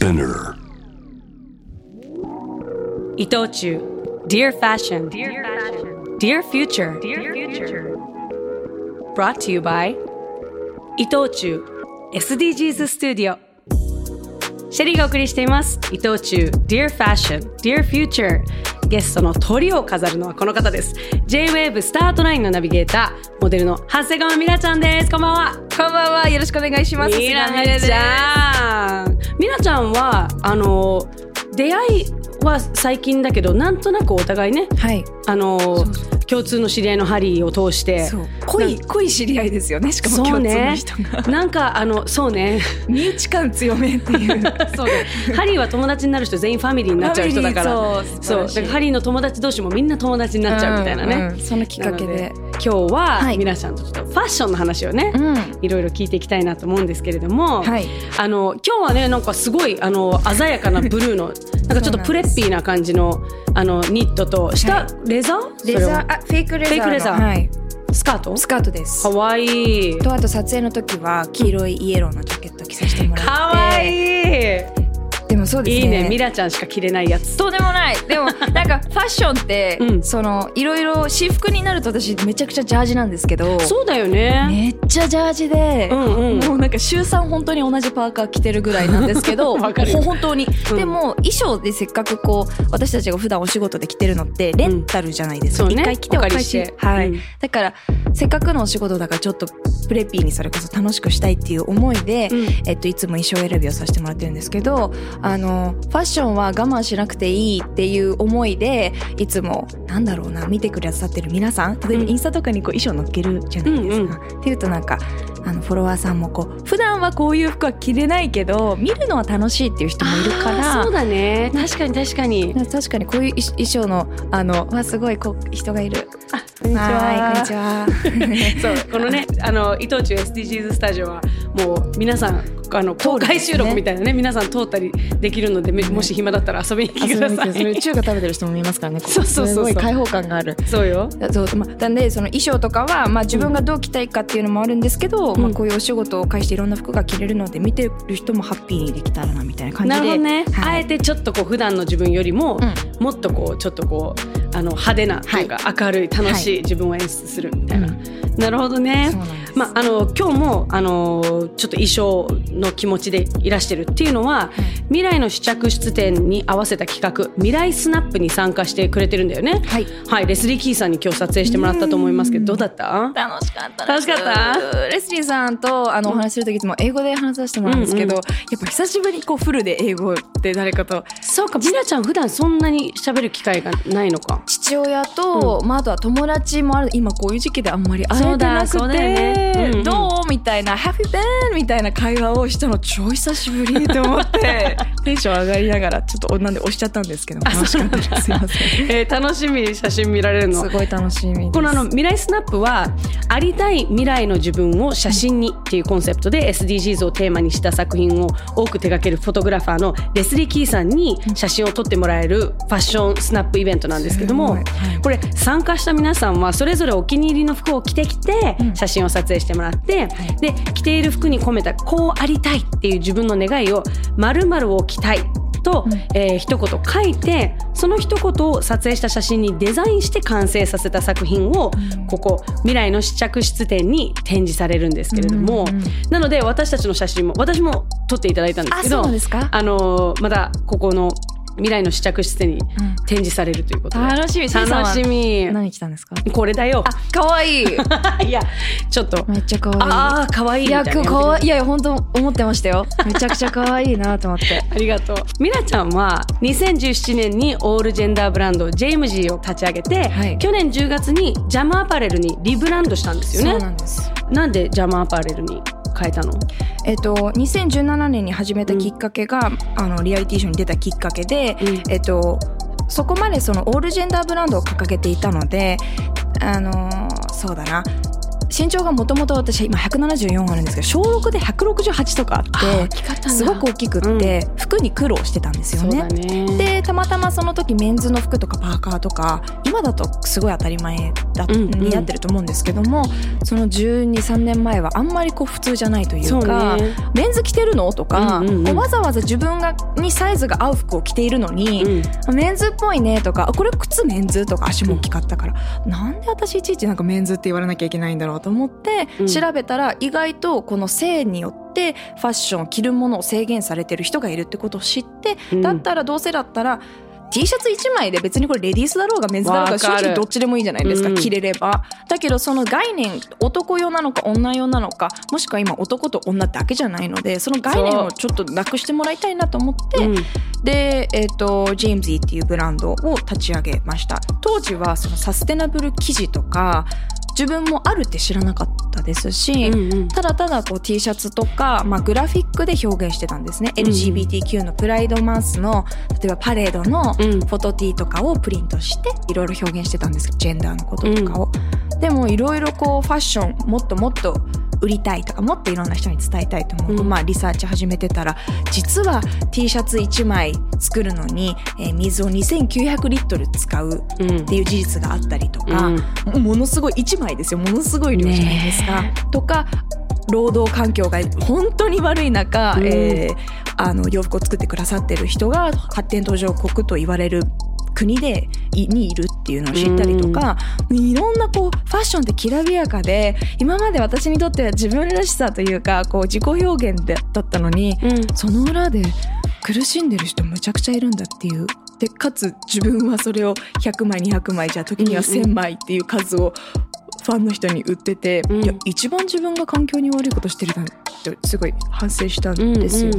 Spinner. 伊藤忠。Dear Fashion. Dear Future. Brought to you by 伊藤忠 SDGs スタジオシェリーがお送りしています。伊藤忠 Dear Fashion. Dear Future. ゲストの鳥を飾るのはこの方です。J-WAVE スタートラインのナビゲーター。モデルの長谷川ミラちゃんです。こんばんは。こんばんは。よろしくお願いします。ミラ菅です。ちゃんミラちゃんはあの出会いは最近だけどなんとなくお互いねはい。あの共通の知り合いのハリーを通して。濃い、濃い知り合いですよね。しかも共通の人が。なんかあのそうね身内感強めっていう。そうね。ハリーは友達になる人全員ファミリーになっちゃう人だからそう。だからハリーの友達同士もみんな友達になっちゃうみたいなね、うんうんそのきっかけで。今日は、はいミラちゃんとちょっとファッションの話をね、うん。いろいろ聞いていきたいなと思うんですけれども、はい。あの今日はねなんかすごいあの鮮やかな ブルーのなんかちょっとプレッピーな感じのあのニットと下、はレザー？レザー、あ、フェイクレザーの。フェイクレザーはい。スカート？スカートです。かわいいとあと撮影の時は黄色いイエローのジャケット着させてもらって。かわいいでもそうですね。いいね。ミラちゃんしか着れないやつ。とんでもない。でも なんかファッションって、うん。そのいろいろ私服になると私めちゃくちゃジャージなんですけどそうだよね。めっちゃジャージで、うんうん。もうなんか週3本当に同じパーカー着てるぐらいなんですけど 本当に、うん。でも衣装でせっかくこう私たちが普段お仕事で着てるのってレンタルじゃないですか、そうね。一回着ておお借返して。はい、うん。だからせっかくのお仕事だからちょっとプレピーにそれこそ楽しくしたいっていう思いで、うん。えっと、いつも衣装選びをさせてもらってるんですけどあのファッションは我慢しなくていいっていう思いでいつもなんだろうな見てくださってる皆さん例えばインスタとかにこう衣装乗っけるじゃないですか。っていうとなんかあのフォロワーさんもこう普段はこういう服は着れないけど見るのは楽しいっていう人もいるからそうだね確かに確かに確かにこういう衣衣装のあのわすごいこう人がいる。あこんにちははいこんにちは。そうこのねあの伊藤忠 SDGs スタジオはもう皆さんあの公開収録みたいなね皆さん通ったりできるのでめもし暇だったら遊びに来てください。中華食べてる人も見ますからね。そうそうそうそう。すごい開放感がある。そうよ。そうまあ、なんでその衣装とかは、まあ、自分がどう着たいかっていうのもあるんですけど、うん。まあ、こういうお仕事を介していろんな服が着れるので見てる人もハッピーにできたらなみたいな感じで。なるほどね、はい。あえてちょっとこう普段の自分よりも、うもっとこうちょっとこうあの派手なというか、明るい楽しい自分を演出するみたいな、なるほどね。まあ、あの今日もあのちょっと衣装の気持ちでいらしてるっていうのは、未来の試着室展に合わせた企画未来スナップに参加してくれてるんだよね。はい。はい、レスリー・キーさんに今日撮影してもらったと思いますけどどうだった？楽しかった楽しかった？レスリーさんとあのお話しする時いつも英語で話させてもらうんですけど、うんうん。やっぱ久しぶりにこうフルで英語で誰かと。そうかミラちゃん普段そんなに喋る機会がないのか父親と、まあ、あとは友達もある今こういう時期であんまり会えてなくてどう？みたいな「Have you been?」みたいな会話をしたの超久しぶりと思って テンション上がりながらちょっとなんで押しちゃったんですけど楽しかったですすいません。えー楽しみに写真見られるの。すごい楽しみこのあの未来スナップはありたい未来の自分を写真にっていうコンセプトで SDGs をテーマにした作品を多く手掛けるフォトグラファーのレスリー・キーさんに写真を撮ってもらえるファッションスナップイベントなんですけどもすごいはい。これ参加した皆さんはそれぞれお気に入りの服を着てきて写真を撮影してもらってで着ている服に込めたこうありたいっていう自分の願いを〇〇を着たいと、えー一言書いてその一言を撮影した写真にデザインして完成させた作品を、ここ未来の試着室展に展示されるんですけれども、うんうんなので私たちの写真も私も撮っていただいたんですあけどそうなんですか？あのーまだここの未来の試着室にん。展示されるということで、楽しみ。楽しみ。何着たんですか？これだよ。あ可愛い。いやちょっと。めっちゃ可愛い。ああ可愛いいや今日可愛い。いやいや本当思ってましたよ。めちゃくちゃ可愛いなと思って。ありがとう。ミラちゃんは2017年にオールジェンダーブランド JMG を立ち上げて、はい。去年10月にジャムアパレルにリブランドしたんですよそうね。なんです。なんでジャムアパレルに？変えたの？えっと、2017年に始めたきっかけが、あのリアリティショーに出たきっかけで、うん。えっと、そこまでそのオールジェンダーブランドを掲げていたので、あのーそうだな。身長がもともと私今174あるんですけど小6で168とかあってすごく大きくって、服に苦労してたんですよね。でたまたまその時メンズの服とかパーカーとか今だとすごい当たり前だ、うんうんになってると思うんですけどもその1 2 3年前はあんまりこう普通じゃないというかね。メンズ着てるの？とか、うんうんわざわざ自分がにサイズが合う服を着ているのに、うん。メンズっぽいねとかあこれ靴メンズ？とか足も大きかったから、なんで私いちいちなんかメンズって言われなきゃいけないんだろうと思って、うん。調べたら意外とこの性によってファッション着るものを制限されてる人がいるってことを知って、うん。だったらどうせだったら T シャツ1枚で別にこれレディースだろうがメンズだろうが正直どっちでもいいじゃないですか、うん。着れれば。だけどその概念男用なのか女用なのかもしくは今男と女だけじゃないのでその概念をちょっとなくしてもらいたいなと思って、う。んで、えっとジェームズっていうブランドを立ち上げました。当時はそのサステナブル生地とか自分もあるって知らなかったですし、うんうん。ただただこう T シャツとか、まあ、グラフィックで表現してたんですね、ん。LGBTQ のプライドマンスの例えばパレードのフうん。ォト T とかをプリントしていろいろ表現してたんです。けどジェンダーのこととかを、でもいろいろこうファッションもっともっと売りたいとかもっといろんな人に伝えたいと思うと、うん。まあリサーチ始めてたら実は T シャツ1枚作るのに、えー水を2900リットル使ううんっていう事実があったりとか、うん。ものすごい1枚ですよ。ものすごい量じゃないですか。ねとか労働環境が本当に悪い中、うん。えーあの洋服を作ってくださってる人が発展途上国と言われる国でいにいるっていうのを知ったりとか、いろんなこうファッションってきらびやかで今まで私にとっては自分らしさというかこう自己表現でだったのにうん。その裏で苦しんでる人むちゃくちゃいるんだっていう。でかつ自分はそれを100枚200枚じゃあ時には1,000枚っていう数をファンの人に売ってて、うん。いや一番自分が環境に悪いことしてるなってすごい反省したんうんですよ。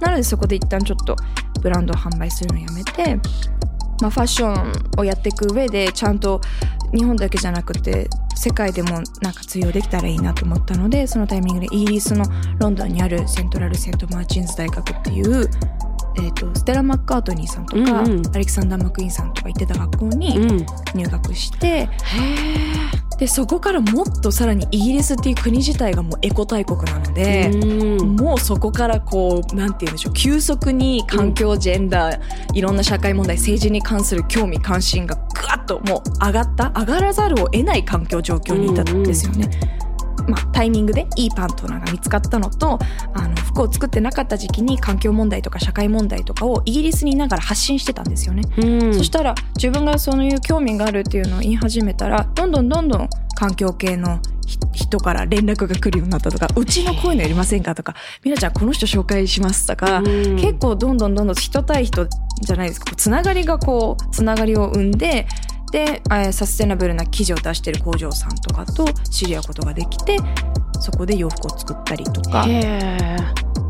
なのでそこで一旦ちょっとブランドを販売するのやめて、まあ、ファッションをやっていく上でちゃんと日本だけじゃなくて世界でもなんか通用できたらいいなと思ったのでそのタイミングでイギリスのロンドンにあるセントラル・セント・マーチンズ大学っていう、えー、とステラ・マッカートニーさんとか、うんうん。アレキサンダー・マクイーンさんとか行ってた学校にうん入学して、でそこからもっとさらにイギリスっていう国自体がもうエコ大国なので。うんもうそこからこうなんて言うんでしょう急速に環境ジェンダー、いろんな社会問題政治に関する興味関心がぐわっともう上がった上がらざるを得ない環境状況にいたんですよね。まあ、タイミングでいいパートナーが見つかったのとあの服を作ってなかった時期に環境問題とか社会問題とかをイギリスにいながら発信してたんですよね。うん。そしたら自分がそういう興味があるっていうのを言い始めたらどんどんどんどん環境系のひ人から連絡が来るようになったとかうちのこういうのやりませんかとかみなちゃんこの人紹介しますとか、うん。結構どんどんどんどん人対人じゃないですか。つながりがこうつながりを生んでで、えーサステナブルな生地を出してる工場さんとかと知り合うことができてそこで洋服を作ったりとか。へ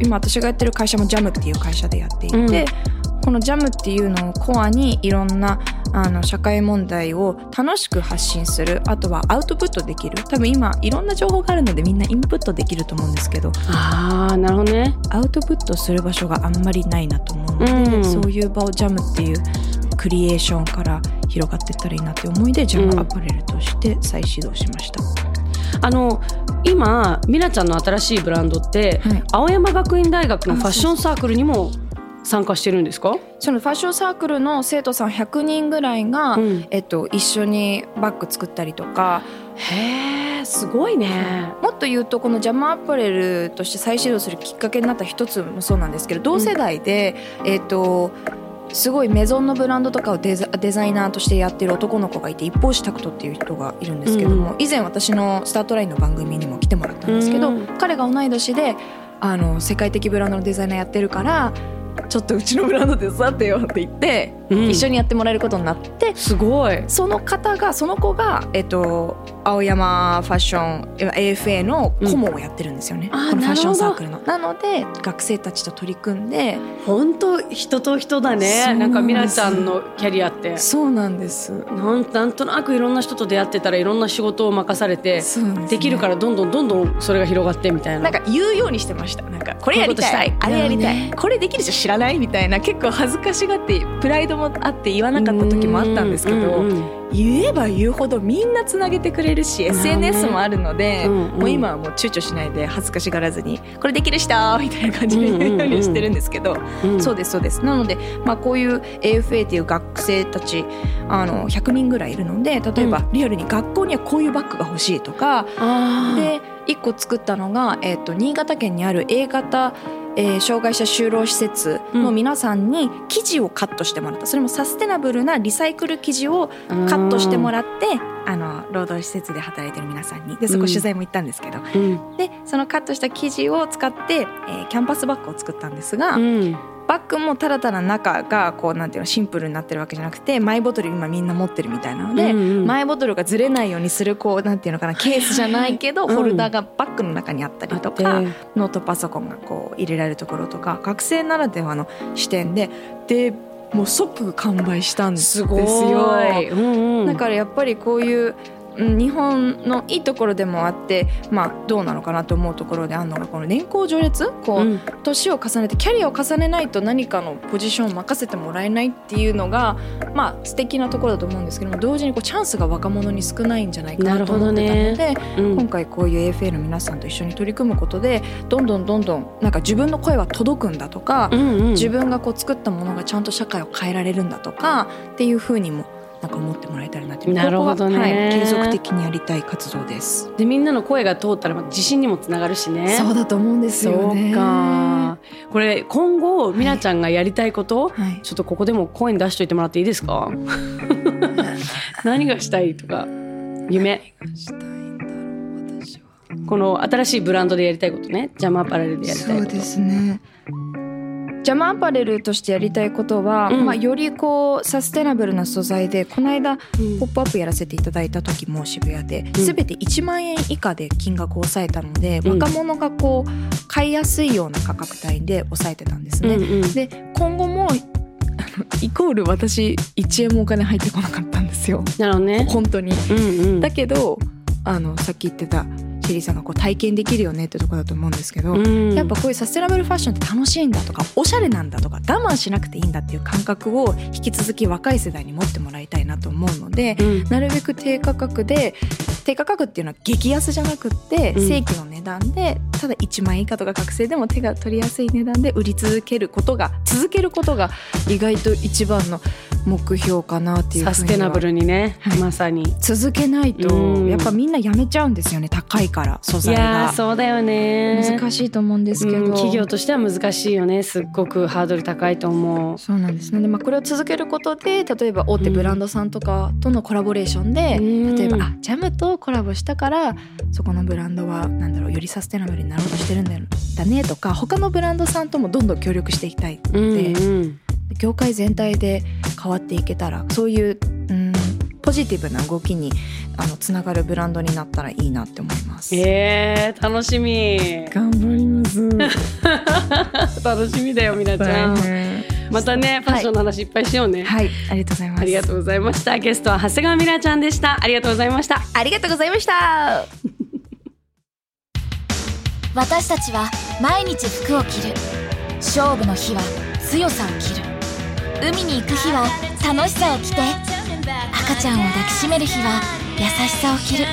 今私がやってる会社もジャムっていう会社でやっていて、うん。このジャムっていうのをコアにいろんなあの社会問題を楽しく発信するあとはアウトプットできる。多分今いろんな情報があるのでみんなインプットできると思うんですけどああなるほどね。アウトプットする場所があんまりないなと思うので、うん。そういう場をジャムっていうクリエーションから広がっていったらいいなって思いでジャムアパレルとして再始動しました。あの今みなちゃんの新しいブランドって、はい。青山学院大学のファッションサークルにも参加してるんですか？そのファッションサークルの生徒さん100人ぐらいが、うん。えっと、一緒にバッグ作ったりとか。へえすごいね。もっと言うとこのジャムアパレルとして再始動するきっかけになった一つもそうなんですけど同世代で、えっとすごいメゾンのブランドとかをデザデザイナーとしてやってる男の子がいて一方志拓人っていう人がいるんですけども、以前私のスタートラインの番組にも来てもらったんですけど、うん彼が同い年であの世界的ブランドのデザイナーやってるからちょっとうちのブランド手伝ってよって言って、うん一緒にやってもらえることになってすごい。その方がその子が、えっと、青山ファッション今 AFA の顧問をやってるんですよね、うん。このファッションサークなルの。なので学生たちと取り組んで本当人と人だね。なんかみなちゃんのキャリアって。そうなんです。なんなんとなくいろんな人と出会ってたらいろんな仕事を任されてですね。できるからどんどんどんどんそれが広がってみたいな。なんか言うようにしてました。なんかこれやりたい。あれやりたい、ね。これできる人知らないみたいな結構恥ずかしがってプライドもあって言わなかった時もあったんですけど、うんうん言えば言うほどみんなつなげてくれるし SNS もあるので、うんうん。もう今はもう躊躇しないで恥ずかしがらずに「これできる人!」みたいな感じで言うようにしてるんですけど、うんそうですそうです。なので、まあ、こういう AFA っていう学生たちあの100人ぐらいいるので例えばリアルに学校にはこういうバッグが欲しいとか、あー。で1個作ったのが、えっと新潟県にある A 型、えー障害者就労施設の皆さんに生地をカットしてもらった。それもサステナブルなリサイクル生地をカットしてもらってあの労働施設で働いてる皆さんに。でそこ取材も行ったんですけど、うん。でそのカットした生地を使って、えーキャンパスバッグを作ったんですが、うんバッグもただただ中がこうなんていうのシンプルになってるわけじゃなくてマイボトル今みんな持ってるみたいなので、うんうんマイボトルがずれないようにするこうなんていうのかなケースじゃないけど、うんホルダーがバッグの中にあったりとか、ノートパソコンがこう入れられるところとか学生ならではの視点ででもう即完売したんですよ。すごい。うんうんだからやっぱりこういううん日本のいいところでもあって、まあ、どうなのかなと思うところであるのがこの年功序列こう、うん。年を重ねてキャリアを重ねないと何かのポジションを任せてもらえないっていうのがまあ素敵なところだと思うんですけども同時にこうチャンスが若者に少ないんじゃないかなと思ってたので、うん今回こういう AFA の皆さんと一緒に取り組むことでどんどんどんどんなんか自分の声は届くんだとか、うんうん。自分がこう作ったものがちゃんと社会を変えられるんだとかっていうふうにもなんか思ってもらえたらなってなるほどねははい、継続的にやりたい活動です。でみんなの声が通ったらまあ自信にもつながるしね。そうだと思うんですよね。そうか。これ今後みなちゃんがやりたいこと、はい。ちょっとここでも声に出しといてもらっていいですか？何がしたいとか夢？この新しいブランドでやりたいことねジャムアパレルでやりたいことそうですね。ジャムアパレルとしてやりたいことは、うん。まあ、よりこうサステナブルな素材でこの間うん「ポップアップやらせていただいた時も渋谷でうん。全て1万円以下で金額を抑えたので、うん。若者がこう買いやすいような価格帯で抑えてたんですね。うんうん。で今後もイコール私1円もお金入ってこなかったんですよ。なるほどね。本当に。うんうん。だけどあのさっき言ってたシェリーさんがこう体験できるよねってとこだと思うんですけど、うん。やっぱこういうサステナブルファッションって楽しいんだとかおしゃれなんだとか我慢しなくていいんだっていう感覚を引き続き若い世代に持ってもらいたいなと思うので、うん。なるべく低価格で低価格っていうのは激安じゃなくってうん正規の値段でただ1万円以下とか学生でも手が取りやすい値段で売り続けることが続けることが意外と一番の目標かなっていうふうにはサステナブルにね、はいまさに。続けないとうんやっぱみんなやめちゃうんですよね高いから素材いやーがそうだよね。難しいと思うんですけど、うん企業としては難しいよね。すっごくハードル高いと思う。そうなんですねで、まあ、これを続けることで例えば大手ブランドさんとかとのコラボレーションで、うん例えばあジャムとコラボしたからそこのブランドはなんだろうよりサステナブルになろうとしてるんだよだねとか他のブランドさんともどんどん協力していきたいのうんで、うん業界全体で変わっていけたらそういう、うん、ポジティブな動きにあのつながるブランドになったらいいなって思います。えー、楽しみ。頑張ります。楽しみだよみなちゃん。またねファッションの話いっぱいしようね。はい、ありがとうございます。ありがとうございました。ゲストは長谷川ミラちゃんでした。ありがとうございました。ありがとうございました。私たちは毎日服を着る勝負の日は強さを着る海に行く日は楽しさを着て赤ちゃんを抱きしめる日は優しさを着る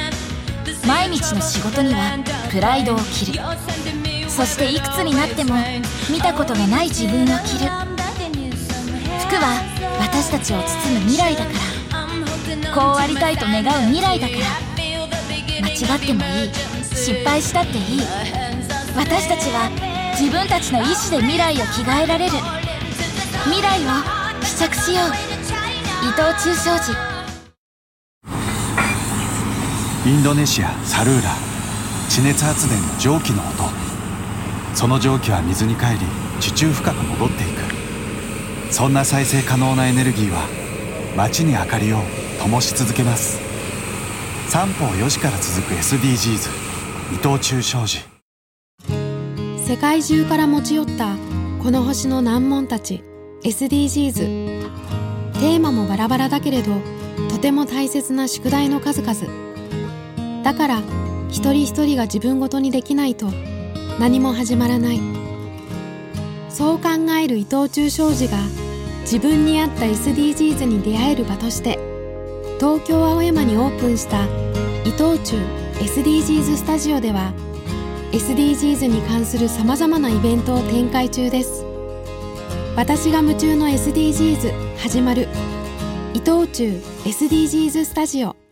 毎日の仕事にはプライドを着るそしていくつになっても見たことがない自分を着る服は私たちを包む未来だから。こうありたいと願う未来だから。間違ってもいい。失敗したっていい。私たちは自分たちの意志で未来を着替えられる。未来を試着しよう。伊藤忠商事。インドネシアサルーラ。地熱発電の蒸気の音。その蒸気は水に帰り地中深く戻っていく。そんな再生可能なエネルギーは街に明かりを灯し続けます。三方4時から続く SDGs 伊藤忠商事。世界中から持ち寄ったこの星の難問たち。SDGs テーマもバラバラだけれどとても大切な宿題の数々。だから一人一人が自分ごとにできないと何も始まらない。そう考える伊藤忠商事が自分に合った SDGs に出会える場として東京青山にオープンした伊藤忠 SDGs スタジオでは SDGs に関するさまざまなイベントを展開中です。私が夢中の SDGs 始まる伊藤忠 SDGs スタジオ。